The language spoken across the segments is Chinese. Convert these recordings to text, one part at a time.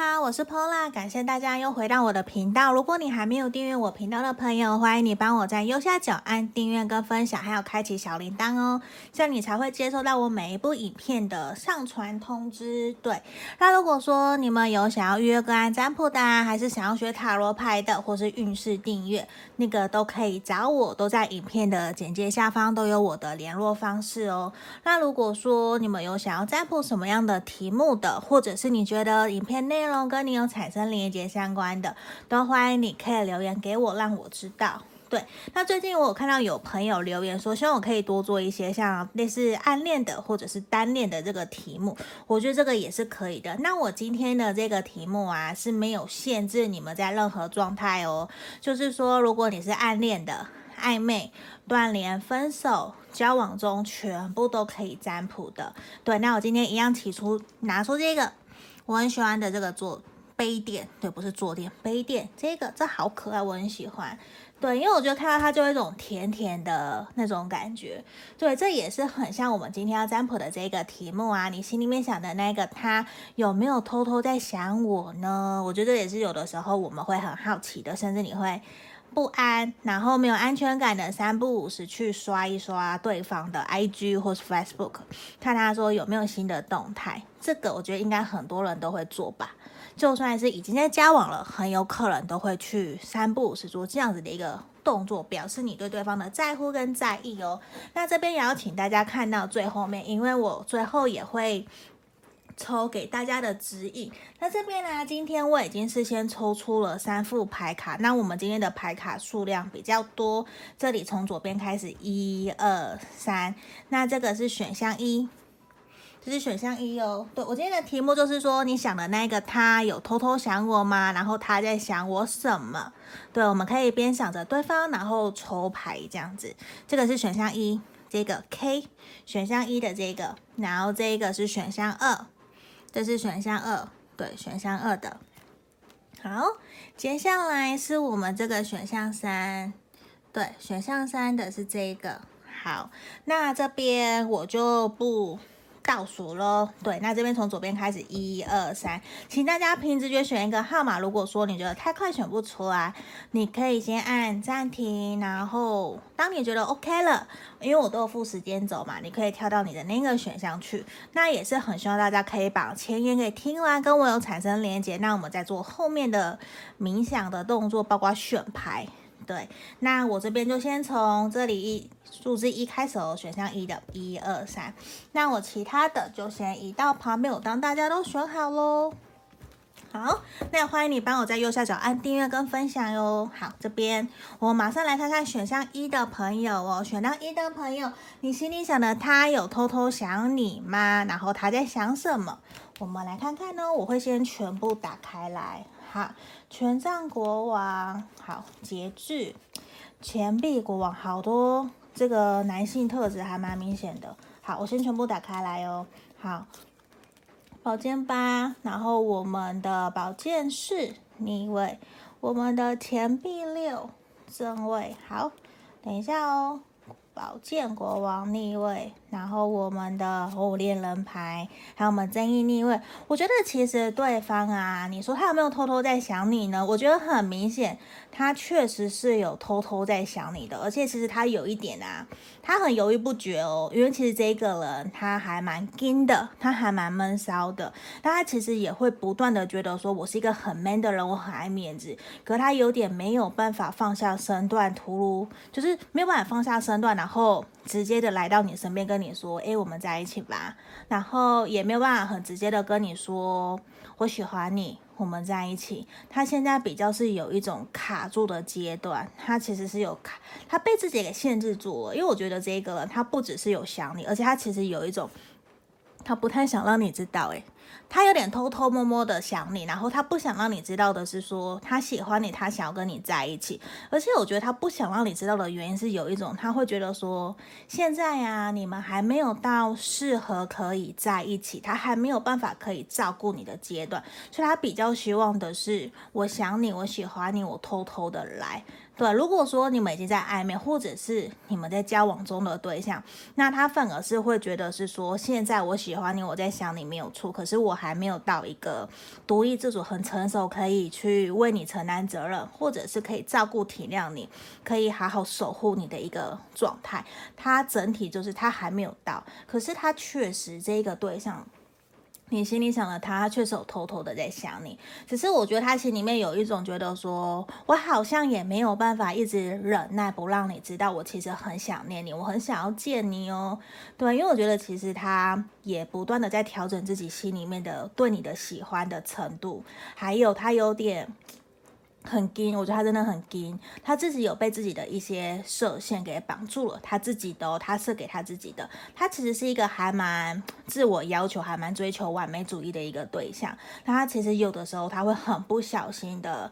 好，我是 Pola，感谢大家又回到我的频道。如果你还没有订阅我频道的朋友，欢迎你帮我在右下角按订阅跟分享，还有开启小铃铛哦，这样你才会接收到我每一部影片的上传通知。对，那如果说你们有想要预约个案占卜的，啊还是想要学塔罗牌的，或是运势订阅，那个都可以找我，都在影片的简介下方都有我的联络方式哦。那如果说你们有想要占卜什么样的题目的，或者是你觉得影片内容跟你有产生连接相关的，都欢迎你可以留言给我，让我知道。对，那最近我有看到有朋友留言说，希望我可以多做一些像类似暗恋的或者是单恋的这个题目，我觉得这个也是可以的。那我今天的这个题目啊是没有限制你们在任何状态哦，就是说如果你是暗恋的、暧昧、断联、分手、交往中，全部都可以占卜的。对，那我今天一样提出拿出这个。我很喜欢的这个坐杯垫，对，不是坐垫，杯垫，这个这好可爱，我很喜欢。对，因为我觉得看到它就有一种甜甜的那种感觉。对，这也是很像我们今天要占卜的这个题目啊。你心里面想的那个他有没有偷偷在想我呢？我觉得也是有的时候我们会很好奇的，甚至你会不安，然后没有安全感的三不五时去刷一刷对方的 IG 或是 Facebook，看他说有没有新的动态。这个我觉得应该很多人都会做吧，就算是已经在交往了，很有可能都会去三不五时做这样子的一个动作，表示你对对方的在乎跟在意哦。那这边也要请大家看到最后面，因为我最后也会抽给大家的指引。那这边呢，今天我已经事先抽出了三副牌卡，那我们今天的牌卡数量比较多，这里从左边开始，一二三，那这个是选项一。这是选项一哦，对，我今天的题目就是说，你想的那个他有偷偷想我吗？然后他在想我什么？对，我们可以边想着对方，然后抽牌这样子。这个是选项一，这个 K，选项一的这个，然后这个是选项二，这是选项二，对，选项二的。好，接下来是我们这个选项三，对，选项三的是这个。好，那这边我就不。倒数喽，对，那这边从左边开始，一二三，请大家凭直觉选一个号码。如果说你觉得太快选不出来，你可以先按暂停，然后当你觉得 OK 了，因为我都有付时间走嘛，你可以跳到你的那个选项去。那也是很希望大家可以把前言给听完，跟我有产生连接。那我们再做后面的冥想的动作，包括选牌。对，那我这边就先从这里一数字一开始哦，选项一的一二三。那我其他的就先移到旁边，我当大家都选好喽。好，那也欢迎你帮我在右下角按订阅跟分享哟。好，这边我马上来看看选项一的朋友哦，选到一的朋友，你心里想的他有偷偷想你吗？然后他在想什么？我们来看看哦，我会先全部打开来。好，权杖国王，好，节制，钱币国王，好多这个男性特质还蛮明显的。好，我先全部打开来哦。好，宝剑八，然后我们的宝剑四逆位，我们的钱币六正位。好，等一下哦。宝剑国王逆位，然后我们的哦恋人牌，还有我们正义逆位。我觉得其实对方啊，你说他有没有偷偷在想你呢？我觉得很明显，他确实是有偷偷在想你的，而且其实他有一点啊，他很犹豫不决哦，因为其实这个人他还蛮金的，他还蛮闷骚的，但他其实也会不断的觉得说，我是一个很 man 的人，我很爱面子，可他有点没有办法放下身段，突如就是没有办法放下身段，然后直接的来到你身边跟你说，诶，我们在一起吧，然后也没有办法很直接的跟你说，我喜欢你。我们在一起，他现在比较是有一种卡住的阶段，他其实是有卡，他被自己给限制住了。因为我觉得这个人他不只是有想你，而且他其实有一种，他不太想让你知道，诶。他有点偷偷摸摸的想你，然后他不想让你知道的是说他喜欢你，他想要跟你在一起。而且我觉得他不想让你知道的原因是有一种他会觉得说现在呀，你们还没有到适合可以在一起，他还没有办法可以照顾你的阶段，所以他比较希望的是我想你，我喜欢你，我偷偷的来。对，如果说你们已经在暧昧，或者是你们在交往中的对象，那他反而是会觉得是说现在我喜欢你，我在想你没有错，可是。是我还没有到一个独立自主、很成熟，可以去为你承担责任，或者是可以照顾体谅你，可以好好守护你的一个状态。他整体就是他还没有到，可是他确实这个对象。你心里想的，他确实有偷偷的在想你。只是我觉得他心里面有一种觉得说，我好像也没有办法一直忍耐不让你知道，我其实很想念你，我很想要见你哦。对，因为我觉得其实他也不断的在调整自己心里面的对你的喜欢的程度，还有他有点。很紧，我觉得他真的很紧，他自己有被自己的一些射线给绑住了，他自己的，他射给他自己的，他其实是一个还蛮自我要求，还蛮追求完美主义的一个对象，那他其实有的时候他会很不小心的。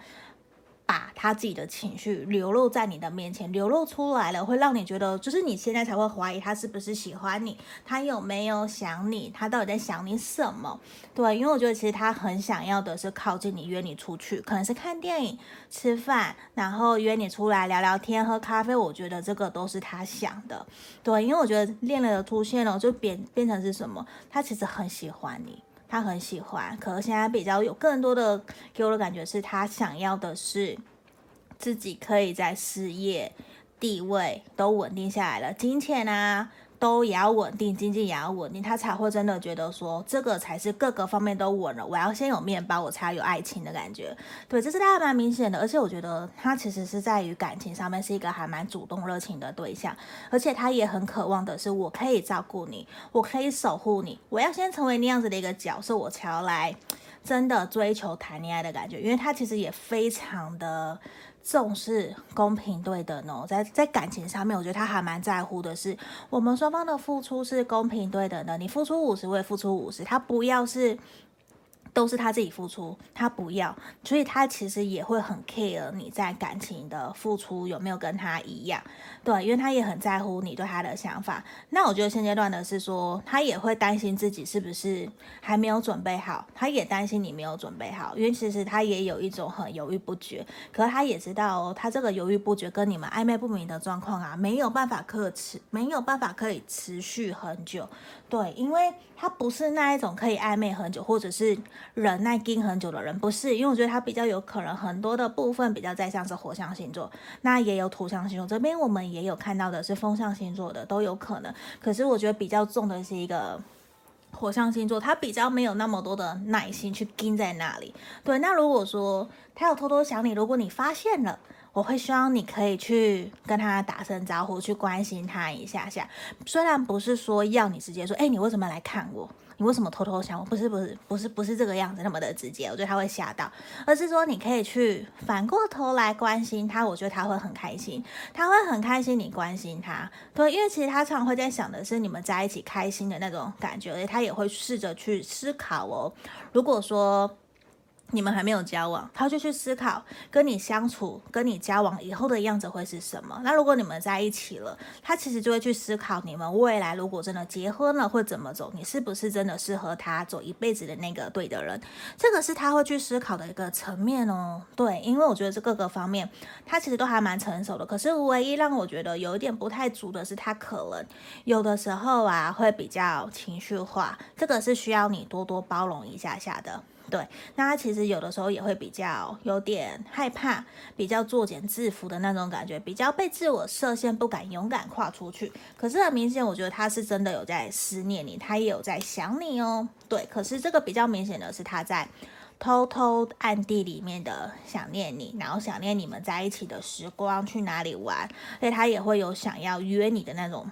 把他自己的情绪流露在你的面前，流露出来了，会让你觉得，就是你现在才会怀疑他是不是喜欢你，他有没有想你，他到底在想你什么？对，因为我觉得其实他很想要的是靠近你，约你出去，可能是看电影、吃饭，然后约你出来聊聊天、喝咖啡。我觉得这个都是他想的。对，因为我觉得恋人的出现了，就变变成是什么？他其实很喜欢你。他很喜欢，可是现在比较有更多的给我的感觉是，他想要的是自己可以在事业、地位都稳定下来了，金钱啊。都也要稳定，经济也要稳定，他才会真的觉得说，这个才是各个方面都稳了。我要先有面包，我才有爱情的感觉。对，这是他还蛮明显的，而且我觉得他其实是在于感情上面是一个还蛮主动热情的对象，而且他也很渴望的是，我可以照顾你，我可以守护你，我要先成为那样子的一个角色，我才要来真的追求谈恋爱的感觉。因为他其实也非常的。重视公平对等哦，在在感情上面，我觉得他还蛮在乎的是，我们双方的付出是公平对等的，你付出五十，我也付出五十，他不要是。都是他自己付出，他不要，所以他其实也会很 care 你在感情的付出有没有跟他一样，对，因为他也很在乎你对他的想法。那我觉得现阶段的是说，他也会担心自己是不是还没有准备好，他也担心你没有准备好，因为其实他也有一种很犹豫不决，可是他也知道哦，他这个犹豫不决跟你们暧昧不明的状况啊，没有办法可持，没有办法可以持续很久，对，因为他不是那一种可以暧昧很久，或者是。忍耐盯很久的人不是，因为我觉得他比较有可能很多的部分比较在像是火象星座，那也有土象星座，这边我们也有看到的是风象星座的都有可能。可是我觉得比较重的是一个火象星座，他比较没有那么多的耐心去盯在那里。对，那如果说他有偷偷想你，如果你发现了，我会希望你可以去跟他打声招呼，去关心他一下下。虽然不是说要你直接说，哎，你为什么来看我？你为什么偷偷想我？不是不是不是不是这个样子那么的直接，我觉得他会吓到，而是说你可以去反过头来关心他，我觉得他会很开心，他会很开心你关心他，对，因为其实他常常会在想的是你们在一起开心的那种感觉，而且他也会试着去思考哦，如果说。你们还没有交往，他就去思考跟你相处、跟你交往以后的样子会是什么。那如果你们在一起了，他其实就会去思考你们未来如果真的结婚了会怎么走，你是不是真的适合他走一辈子的那个对的人？这个是他会去思考的一个层面哦。对，因为我觉得这各个方面他其实都还蛮成熟的。可是唯一让我觉得有一点不太足的是，他可能有的时候啊会比较情绪化，这个是需要你多多包容一下下的。对，那他其实有的时候也会比较有点害怕，比较作茧自缚的那种感觉，比较被自我设限，不敢勇敢跨出去。可是很明显，我觉得他是真的有在思念你，他也有在想你哦。对，可是这个比较明显的是他在偷偷暗地里面的想念你，然后想念你们在一起的时光，去哪里玩，所以他也会有想要约你的那种。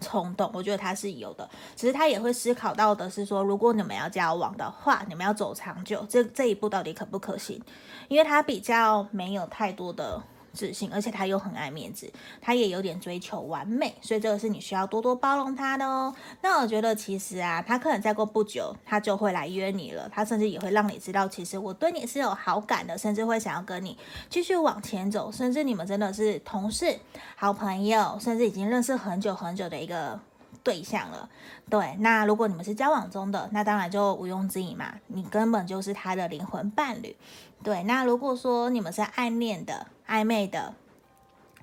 冲动，我觉得他是有的，只是他也会思考到的是说，如果你们要交往的话，你们要走长久，这这一步到底可不可行？因为他比较没有太多的。自信，而且他又很爱面子，他也有点追求完美，所以这个是你需要多多包容他的哦。那我觉得其实啊，他可能再过不久，他就会来约你了，他甚至也会让你知道，其实我对你是有好感的，甚至会想要跟你继续往前走，甚至你们真的是同事、好朋友，甚至已经认识很久很久的一个对象了。对，那如果你们是交往中的，那当然就毋庸置疑嘛，你根本就是他的灵魂伴侣。对，那如果说你们是暗恋的、暧昧的，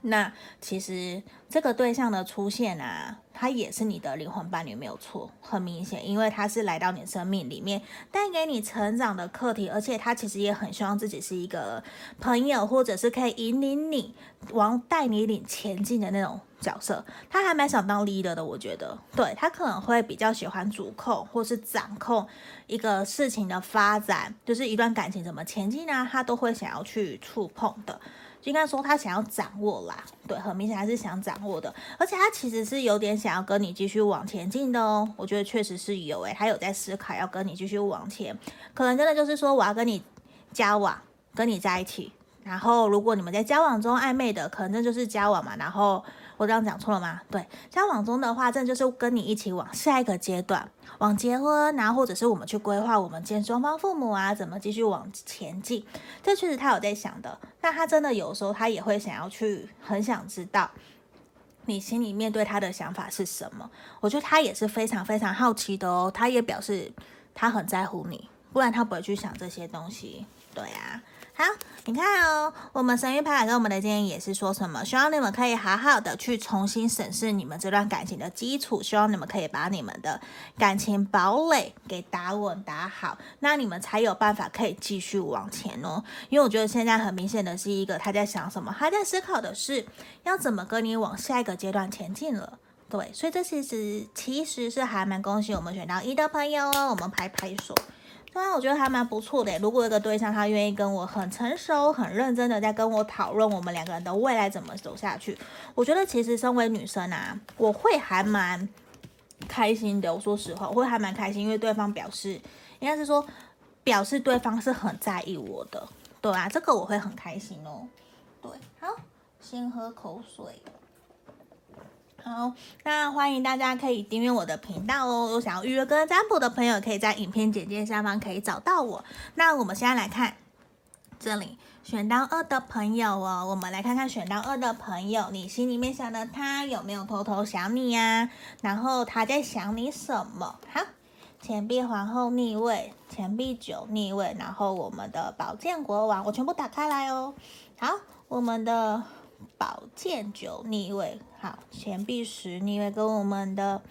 那其实这个对象的出现啊，他也是你的灵魂伴侣，没有错，很明显，因为他是来到你生命里面，带给你成长的课题，而且他其实也很希望自己是一个朋友，或者是可以引领你往带你领前进的那种角色。他还蛮想当 leader 的，我觉得，对，他可能会比较喜欢主控或是掌控一个事情的发展，就是一段感情怎么前进啊，他都会想要去触碰的。应该说他想要掌握啦，对，很明显还是想掌握的，而且他其实是有点想要跟你继续往前进的哦。我觉得确实是有诶，他有在思考要跟你继续往前，可能真的就是说我要跟你交往，跟你在一起，然后如果你们在交往中暧昧的，可能这就是交往嘛，然后。我这样讲错了吗？对，交往中的话，这就是跟你一起往下一个阶段，往结婚，然后或者是我们去规划我们见双方父母啊，怎么继续往前进。这确实他有在想的，但他真的有时候他也会想要去，很想知道你心里面对他的想法是什么。我觉得他也是非常非常好奇的哦，他也表示他很在乎你，不然他不会去想这些东西。对啊。好，你看哦，我们神谕牌卡给我们的建议也是说什么？希望你们可以好好的去重新审视你们这段感情的基础，希望你们可以把你们的感情堡垒给打稳打好，那你们才有办法可以继续往前哦。因为我觉得现在很明显的是一个他在想什么，他在思考的是要怎么跟你往下一个阶段前进了。对，所以这其实其实是还蛮恭喜我们选到一的朋友哦，我们拍拍手。对啊，我觉得还蛮不错的。如果一个对象他愿意跟我很成熟、很认真的在跟我讨论我们两个人的未来怎么走下去，我觉得其实身为女生啊，我会还蛮开心的。我说实话，我会还蛮开心，因为对方表示，应该是说表示对方是很在意我的。对啊，这个我会很开心哦。对，好，先喝口水。好，那欢迎大家可以订阅我的频道哦。有想要预约跟占卜的朋友，可以在影片简介下方可以找到我。那我们现在来看这里选到二的朋友哦，我们来看看选到二的朋友，你心里面想的他有没有偷偷想你呀？然后他在想你什么？好，钱币皇后逆位，钱币九逆位，然后我们的宝剑国王，我全部打开来哦。好，我们的。宝剑九逆位，好，钱币十逆位，跟我们的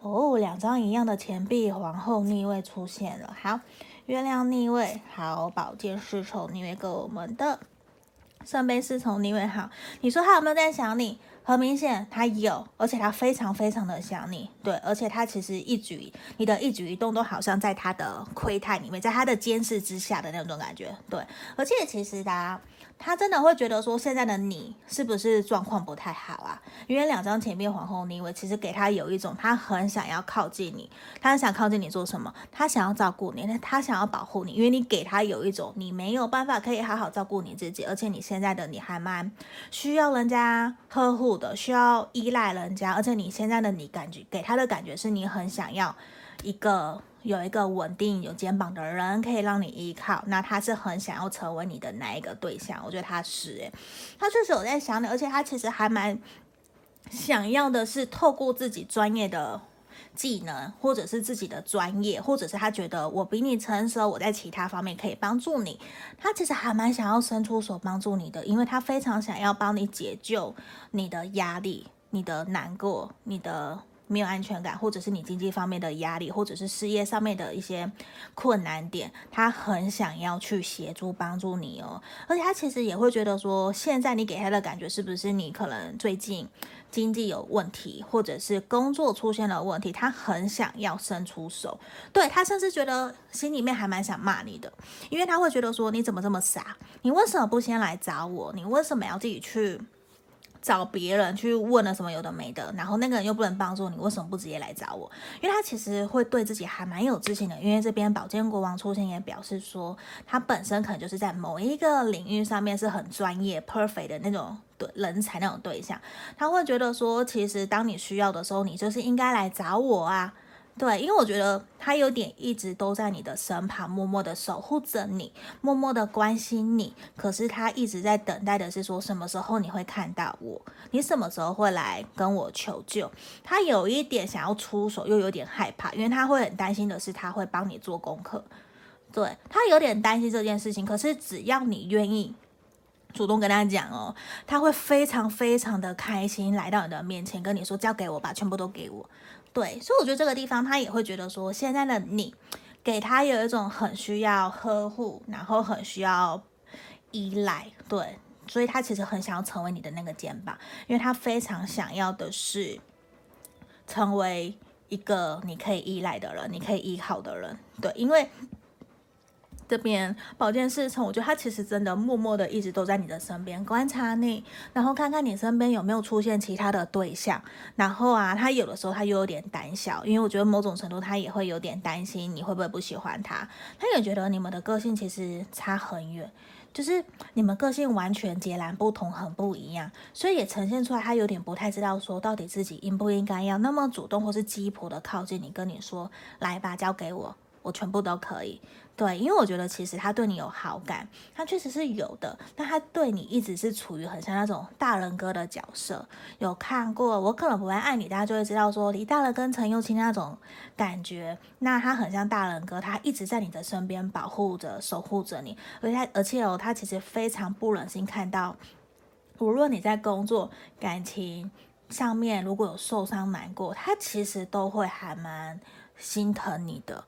哦两张一样的钱币皇后逆位出现了。好，月亮逆位，好，宝剑侍从逆位，跟我们的圣杯侍从逆位。好，你说他有没有在想你？很明显，他有，而且他非常非常的想你。对，而且他其实一举你的一举一动都好像在他的窥探里面，在他的监视之下的那种感觉。对，而且其实他。他真的会觉得说，现在的你是不是状况不太好啊？因为两张钱币皇后逆位，其实给他有一种他很想要靠近你，他很想靠近你做什么？他想要照顾你，他想要保护你，因为你给他有一种你没有办法可以好好照顾你自己，而且你现在的你还蛮需要人家呵护的，需要依赖人家，而且你现在的你感觉给他的感觉是你很想要一个。有一个稳定有肩膀的人可以让你依靠，那他是很想要成为你的哪一个对象？我觉得他是诶，他确实有在想你，而且他其实还蛮想要的是透过自己专业的技能，或者是自己的专业，或者是他觉得我比你成熟，我在其他方面可以帮助你。他其实还蛮想要伸出手帮助你的，因为他非常想要帮你解救你的压力、你的难过、你的。没有安全感，或者是你经济方面的压力，或者是事业上面的一些困难点，他很想要去协助帮助你哦。而且他其实也会觉得说，现在你给他的感觉是不是你可能最近经济有问题，或者是工作出现了问题，他很想要伸出手。对，他甚至觉得心里面还蛮想骂你的，因为他会觉得说，你怎么这么傻？你为什么不先来找我？你为什么要自己去？找别人去问了什么有的没的，然后那个人又不能帮助你，为什么不直接来找我？因为他其实会对自己还蛮有自信的，因为这边宝剑国王出现也表示说，他本身可能就是在某一个领域上面是很专业、perfect 的那种对人才那种对象，他会觉得说，其实当你需要的时候，你就是应该来找我啊。对，因为我觉得他有点一直都在你的身旁，默默的守护着你，默默的关心你。可是他一直在等待的是说，什么时候你会看到我？你什么时候会来跟我求救？他有一点想要出手，又有点害怕，因为他会很担心的是，他会帮你做功课。对，他有点担心这件事情。可是只要你愿意。主动跟他讲哦，他会非常非常的开心来到你的面前，跟你说交给我吧，全部都给我。对，所以我觉得这个地方他也会觉得说，现在的你给他有一种很需要呵护，然后很需要依赖。对，所以他其实很想要成为你的那个肩膀，因为他非常想要的是成为一个你可以依赖的人，你可以依靠的人。对，因为。这边宝剑侍从，我觉得他其实真的默默的一直都在你的身边观察你，然后看看你身边有没有出现其他的对象。然后啊，他有的时候他又有点胆小，因为我觉得某种程度他也会有点担心你会不会不喜欢他。他也觉得你们的个性其实差很远，就是你们个性完全截然不同，很不一样，所以也呈现出来他有点不太知道说到底自己应不应该要那么主动或是鸡婆的靠近你，跟你说来吧，交给我，我全部都可以。对，因为我觉得其实他对你有好感，他确实是有的，但他对你一直是处于很像那种大人哥的角色。有看过我可能不会爱你，大家就会知道说李大人跟陈又青那种感觉，那他很像大人哥，他一直在你的身边保护着、守护着你，而且而且哦，他其实非常不忍心看到，无论你在工作、感情上面如果有受伤、难过，他其实都会还蛮心疼你的。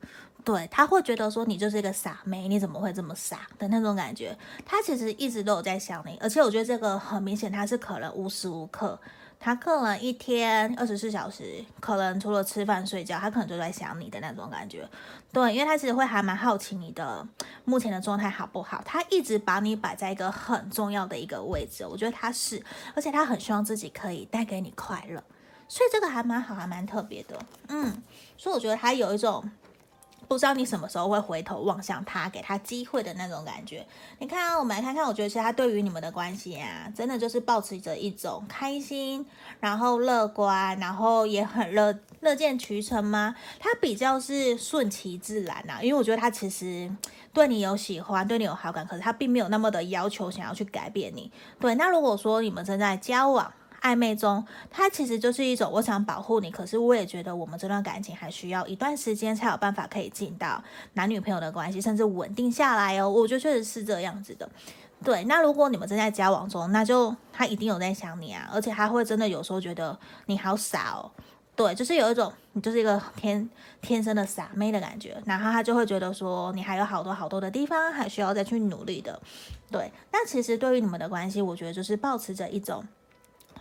对，他会觉得说你就是一个傻妹，你怎么会这么傻的那种感觉？他其实一直都有在想你，而且我觉得这个很明显，他是可能无时无刻，他可能一天二十四小时，可能除了吃饭睡觉，他可能就在想你的那种感觉。对，因为他其实会还蛮好奇你的目前的状态好不好，他一直把你摆在一个很重要的一个位置，我觉得他是，而且他很希望自己可以带给你快乐，所以这个还蛮好，还蛮特别的。嗯，所以我觉得他有一种。不知道你什么时候会回头望向他，给他机会的那种感觉。你看啊，我们来看看，我觉得其实他对于你们的关系啊，真的就是抱持着一种开心，然后乐观，然后也很乐乐见其成吗？他比较是顺其自然呐，因为我觉得他其实对你有喜欢，对你有好感，可是他并没有那么的要求想要去改变你。对，那如果说你们正在交往，暧昧中，它其实就是一种我想保护你，可是我也觉得我们这段感情还需要一段时间才有办法可以进到男女朋友的关系，甚至稳定下来哦。我觉得确实是这样子的。对，那如果你们正在交往中，那就他一定有在想你啊，而且他会真的有时候觉得你好傻哦。对，就是有一种你就是一个天天生的傻妹的感觉，然后他就会觉得说你还有好多好多的地方还需要再去努力的。对，那其实对于你们的关系，我觉得就是保持着一种。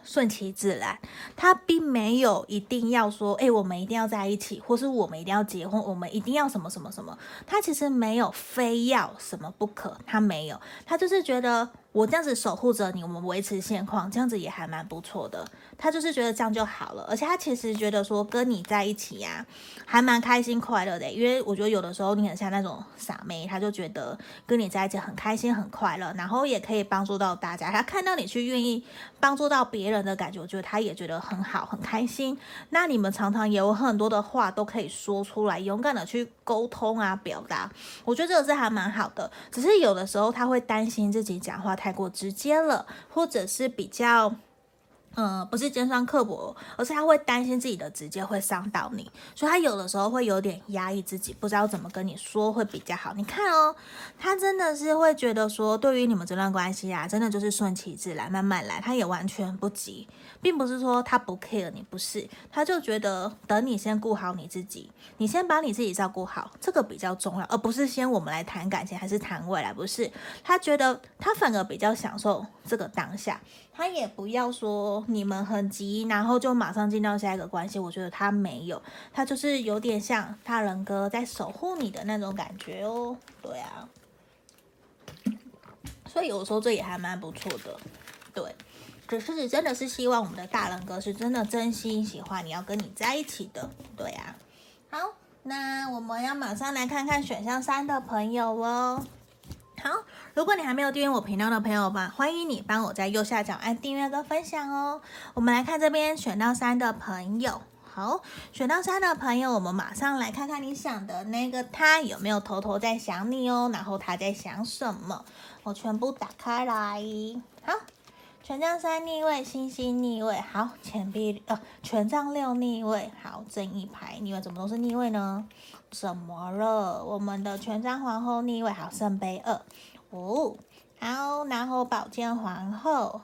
顺其自然，他并没有一定要说，哎，我们一定要在一起，或是我们一定要结婚，我们一定要什么什么什么。他其实没有非要什么不可，他没有，他就是觉得。我这样子守护着你，我们维持现况，这样子也还蛮不错的。他就是觉得这样就好了，而且他其实觉得说跟你在一起呀、还蛮开心快乐的。因为我觉得有的时候你很像那种傻妹，他就觉得跟你在一起很开心很快乐，然后也可以帮助到大家。他看到你去愿意帮助到别人的感觉，我觉得他也觉得很好很开心。那你们常常也有很多的话都可以说出来，勇敢的去沟通啊，表达。我觉得这个是还蛮好的，只是有的时候他会担心自己讲话太。太过直接了，或者是比较。嗯，不是尖酸刻薄，而是他会担心自己的直接会伤到你，所以他有的时候会有点压抑自己，不知道怎么跟你说会比较好。你看哦，他真的是会觉得说，对于你们这段关系啊，真的就是顺其自然，慢慢来，他也完全不急，并不是说他不 care 你，不是，他就觉得等你先顾好你自己，你先把你自己照顾好，这个比较重要，而不是先我们来谈感情还是谈未来，不是，他觉得他反而比较享受这个当下。他也不要说你们很急，然后就马上进到下一个关系。我觉得他没有，他就是有点像大人哥在守护你的那种感觉哦。对啊，所以有时候这也还蛮不错的。对，可是真的是希望我们的大人哥是真的真心喜欢你要跟你在一起的。对啊，好，那我们要马上来看看选项三的朋友哦。好。如果你还没有订阅我频道的朋友吧，欢迎你帮我在右下角按订阅跟分享哦。我们来看这边选到三的朋友，好，选到三的朋友，我们马上来看看你想的那个他有没有偷偷在想你哦，然后他在想什么？我全部打开来，权杖三逆位，星星逆位，好，钱币呃，权杖六逆位，好，正义牌逆位，怎么都是逆位呢？怎么了？我们的权杖皇后逆位，好，圣杯二。哦，好，好，然后宝剑皇后。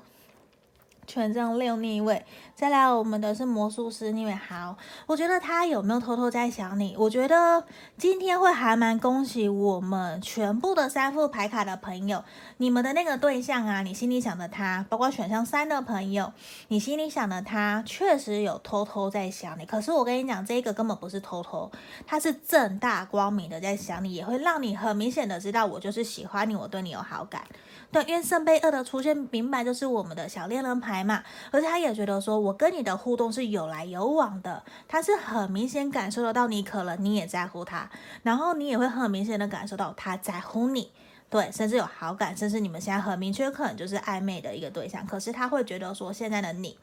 权杖六逆位，再来我们的是魔术师逆位。好，我觉得他有没有偷偷在想你？我觉得今天会还蛮恭喜我们全部的三副牌卡的朋友，你们的那个对象啊，你心里想的他，包括选项三的朋友，你心里想的他，确实有偷偷在想你。可是我跟你讲，这个根本不是偷偷，他是正大光明的在想你，也会让你很明显的知道，我就是喜欢你，我对你有好感。对，因为圣杯二的出现，明白就是我们的小恋人牌嘛，而且他也觉得说，我跟你的互动是有来有往的，他是很明显感受得到你可能你也在乎他，然后你也会很明显的感受到他在乎你，对，甚至有好感，甚至你们现在很明确可能就是暧昧的一个对象，可是他会觉得说，现在的你，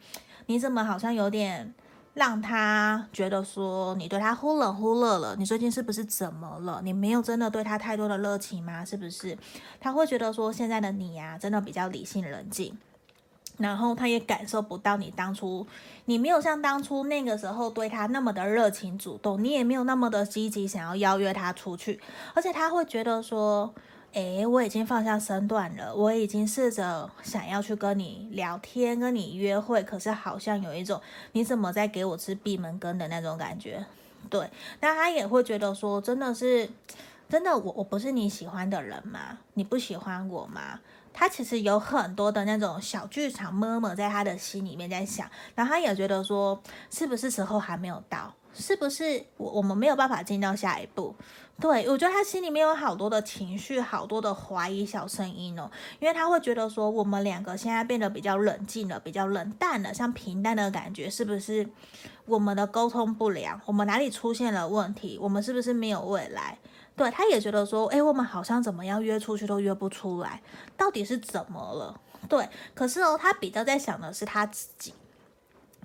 你怎么好像有点。让他觉得说你对他忽冷忽热了，你最近是不是怎么了？你没有真的对他太多的热情吗？是不是？他会觉得说现在的你呀、真的比较理性冷静，然后他也感受不到你当初，你没有像当初那个时候对他那么的热情主动，你也没有那么的积极想要邀约他出去，而且他会觉得说。诶，我已经放下身段了，我已经试着想要去跟你聊天，跟你约会，可是好像有一种你怎么在给我吃闭门羹的那种感觉。对，那他也会觉得说，真的是，真的我我不是你喜欢的人吗？你不喜欢我吗？他其实有很多的那种小剧场妈妈在他的心里面在想，然后他也觉得说，是不是时候还没有到？是不是我我们没有办法进到下一步？对，我觉得他心里面有好多的情绪，好多的怀疑小声音哦，因为他会觉得说，我们两个现在变得比较冷静了，比较冷淡了，像平淡的感觉，是不是我们的沟通不良？我们哪里出现了问题？我们是不是没有未来？对，他也觉得说，诶，我们好像怎么样约出去都约不出来，到底是怎么了？对，可是哦，他比较在想的是他自己。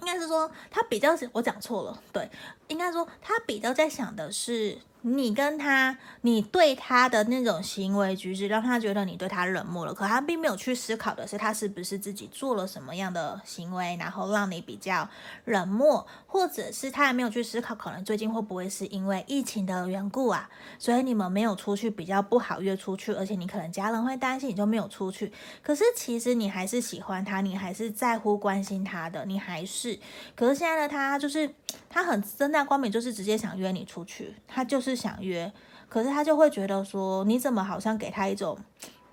应该是说，他比较，我讲错了，对，应该说他比较在想的是。你跟他，你对他的那种行为举止，让他觉得你对他冷漠了。可他并没有去思考的是，他是不是自己做了什么样的行为，然后让你比较冷漠，或者是他还没有去思考，可能最近会不会是因为疫情的缘故啊，所以你们没有出去，比较不好约出去，而且你可能家人会担心，你就没有出去。可是其实你还是喜欢他，你还是在乎关心他的，你还是。可是现在的他就是他很正大光明，就是直接想约你出去，他就是。想约，可是他就会觉得说，你怎么好像给他一种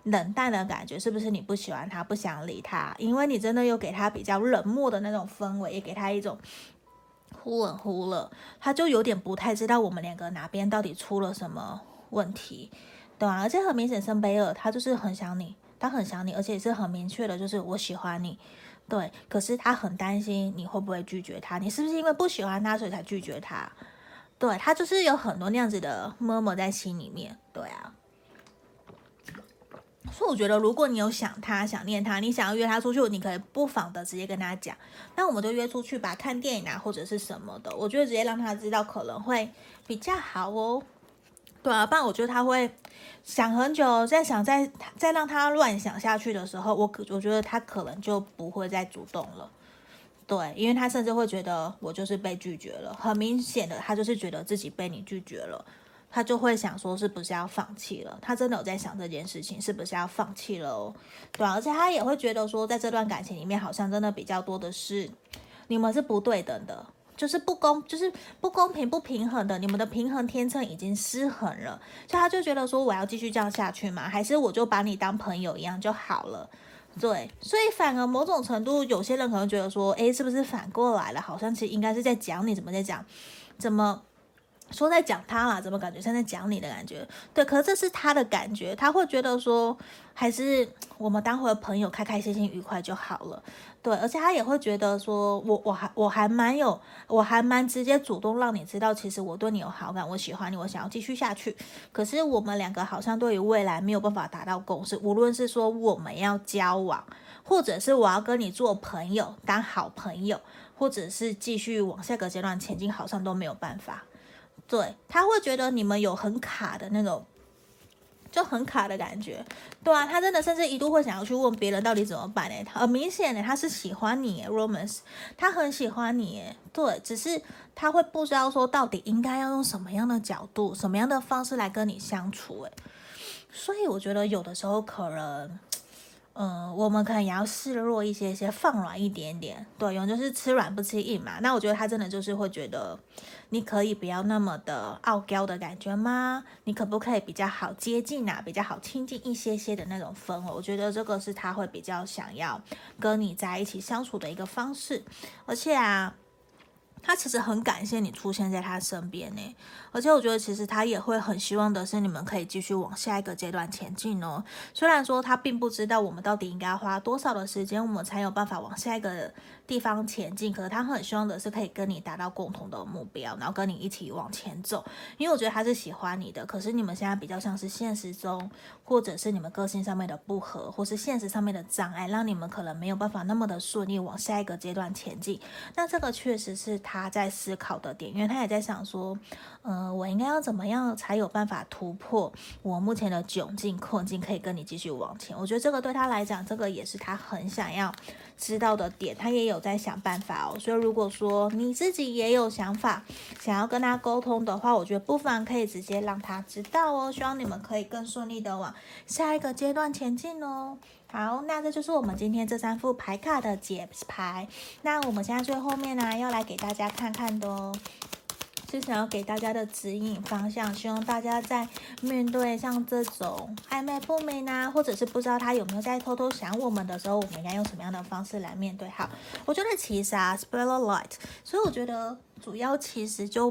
冷淡的感觉？是不是你不喜欢他，不想理他？因为你真的又给他比较冷漠的那种氛围，也给他一种忽冷忽热，他就有点不太知道我们两个哪边到底出了什么问题，对吧？而且很明显，圣杯二他就是很想你，他很想你，而且也是很明确的，就是我喜欢你，对。可是他很担心你会不会拒绝他，你是不是因为不喜欢他，所以才拒绝他？对，他就是有很多那样子的 murmur 在心里面，对啊，所以我觉得如果你有想他、想念他，你想要约他出去，你可以不妨的直接跟他讲，那我们就约出去吧，看电影啊或者是什么的，我觉得直接让他知道可能会比较好哦。对啊，不然我觉得他会想很久，在想再再让他乱想下去的时候，我可我觉得他可能就不会再主动了。对，因为他甚至会觉得我就是被拒绝了，很明显的，他就是觉得自己被你拒绝了，他就会想说是不是要放弃了？他真的有在想这件事情，是不是要放弃了哦？对，而且他也会觉得说，在这段感情里面，好像真的比较多的是你们是不对等的，就是不公，就是不公平、不平衡的，你们的平衡天秤已经失衡了，所以他就觉得说，我要继续这样下去吗？还是我就把你当朋友一样就好了？对，所以反而某种程度，有些人可能觉得说，哎，是不是反过来了？好像其实应该是在讲你，怎么在讲，怎么说在讲他啦？怎么感觉像在讲你的感觉？对，可是这是他的感觉，他会觉得说，还是我们当回朋友，开开心心、愉快就好了。对，而且他也会觉得说，我我还我还蛮有，我还蛮直接主动让你知道，其实我对你有好感，我喜欢你，我想要继续下去。可是我们两个好像对于未来没有办法达到共识，无论是说我们要交往，或者是我要跟你做朋友，当好朋友，或者是继续往下个阶段前进，好像都没有办法。对，他会觉得你们有很卡的那种。就很卡的感觉，对啊，他真的甚至一度会想要去问别人到底怎么办呢？很明显的，他是喜欢你，Romance，他很喜欢你，对，只是他会不知道说到底应该要用什么样的角度、什么样的方式来跟你相处，诶，所以我觉得有的时候可能嗯，我们可能也要示弱一些些，放软一点点。对，有人就是吃软不吃硬嘛。那我觉得他真的就是会觉得，你可以不要那么的傲娇的感觉吗？你可不可以比较好接近啊，比较好亲近一些些的那种氛围？我觉得这个是他会比较想要跟你在一起相处的一个方式。而且啊。他其实很感谢你出现在他身边呢，而且我觉得其实他也会很希望的是你们可以继续往下一个阶段前进哦。虽然说他并不知道我们到底应该花多少的时间，我们才有办法往下一个地方前进，可是他很希望的是可以跟你达到共同的目标，然后跟你一起往前走。因为我觉得他是喜欢你的，可是你们现在比较像是现实中，或者是你们个性上面的不合，或是现实上面的障碍，让你们可能没有办法那么的顺利往下一个阶段前进。那这个确实是他在思考的点，因为他也在想说，嗯、我应该要怎么样才有办法突破我目前的窘境困境，可以跟你继续往前。我觉得这个对他来讲，这个也是他很想要知道的点，他也有在想办法哦。所以如果说你自己也有想法，想要跟他沟通的话，我觉得不妨可以直接让他知道哦。希望你们可以更顺利的往下一个阶段前进哦。好，那这就是我们今天这三副牌卡的解牌。那我们现在最后面呢，要来给大家看看的哦，是想要给大家的指引方向。希望大家在面对像这种暧昧不明啊，或者是不知道他有没有在偷偷想我们的时候，我们应该用什么样的方式来面对？好，我觉得其实啊，Spirit Light，所以我觉得主要其实就，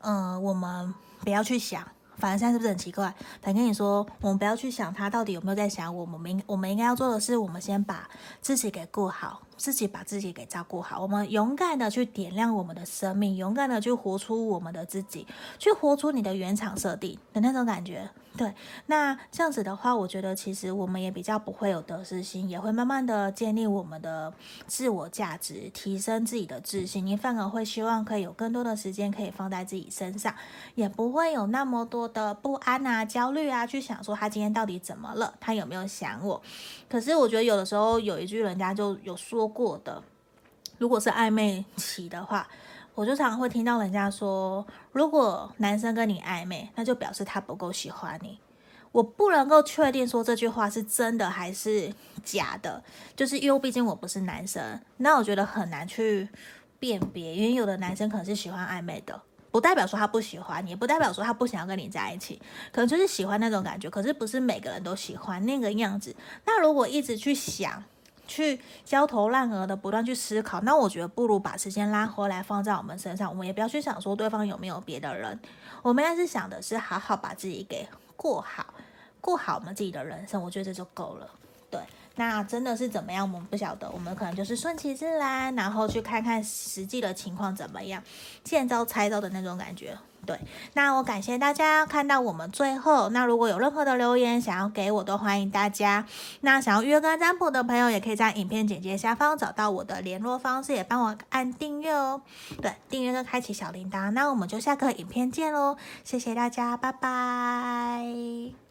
嗯、呃，我们不要去想。反正现在是不是很奇怪？反正跟你说，我们不要去想他到底有没有在想我们。我们应我们应该要做的是，我们先把自己给顾好。自己把自己给照顾好，我们勇敢的去点亮我们的生命，勇敢的去活出我们的自己，去活出你的原厂设定的那种感觉。对，那这样子的话，我觉得其实我们也比较不会有得失心，也会慢慢的建立我们的自我价值，提升自己的自信。你反而会希望可以有更多的时间可以放在自己身上，也不会有那么多的不安啊、焦虑啊，去想说他今天到底怎么了，他有没有想我？可是我觉得有的时候有一句人家就有说。过的，如果是暧昧期的话，我就常常会听到人家说，如果男生跟你暧昧，那就表示他不够喜欢你。我不能够确定说这句话是真的还是假的，就是因为毕竟我不是男生，那我觉得很难去辨别，因为有的男生可能是喜欢暧昧的，不代表说他不喜欢你，也不代表说他不想要跟你在一起，可能就是喜欢那种感觉，可是不是每个人都喜欢那个样子。那如果一直去想，去焦头烂额的不断去思考，那我觉得不如把时间拉回来放在我们身上，我们也不要去想说对方有没有别的人，我们要是想的是好好把自己给过好，过好我们自己的人生，我觉得这就够了。对，那真的是怎么样，我们不晓得，我们可能就是顺其自然，然后去看看实际的情况怎么样，见招拆招的那种感觉。对，那我感谢大家看到我们最后。那如果有任何的留言想要给我，都欢迎大家。那想要约个占卜的朋友，也可以在影片简介下方找到我的联络方式，也帮我按订阅哦。对，订阅跟开启小铃铛。那我们就下个影片见喽，谢谢大家，拜拜。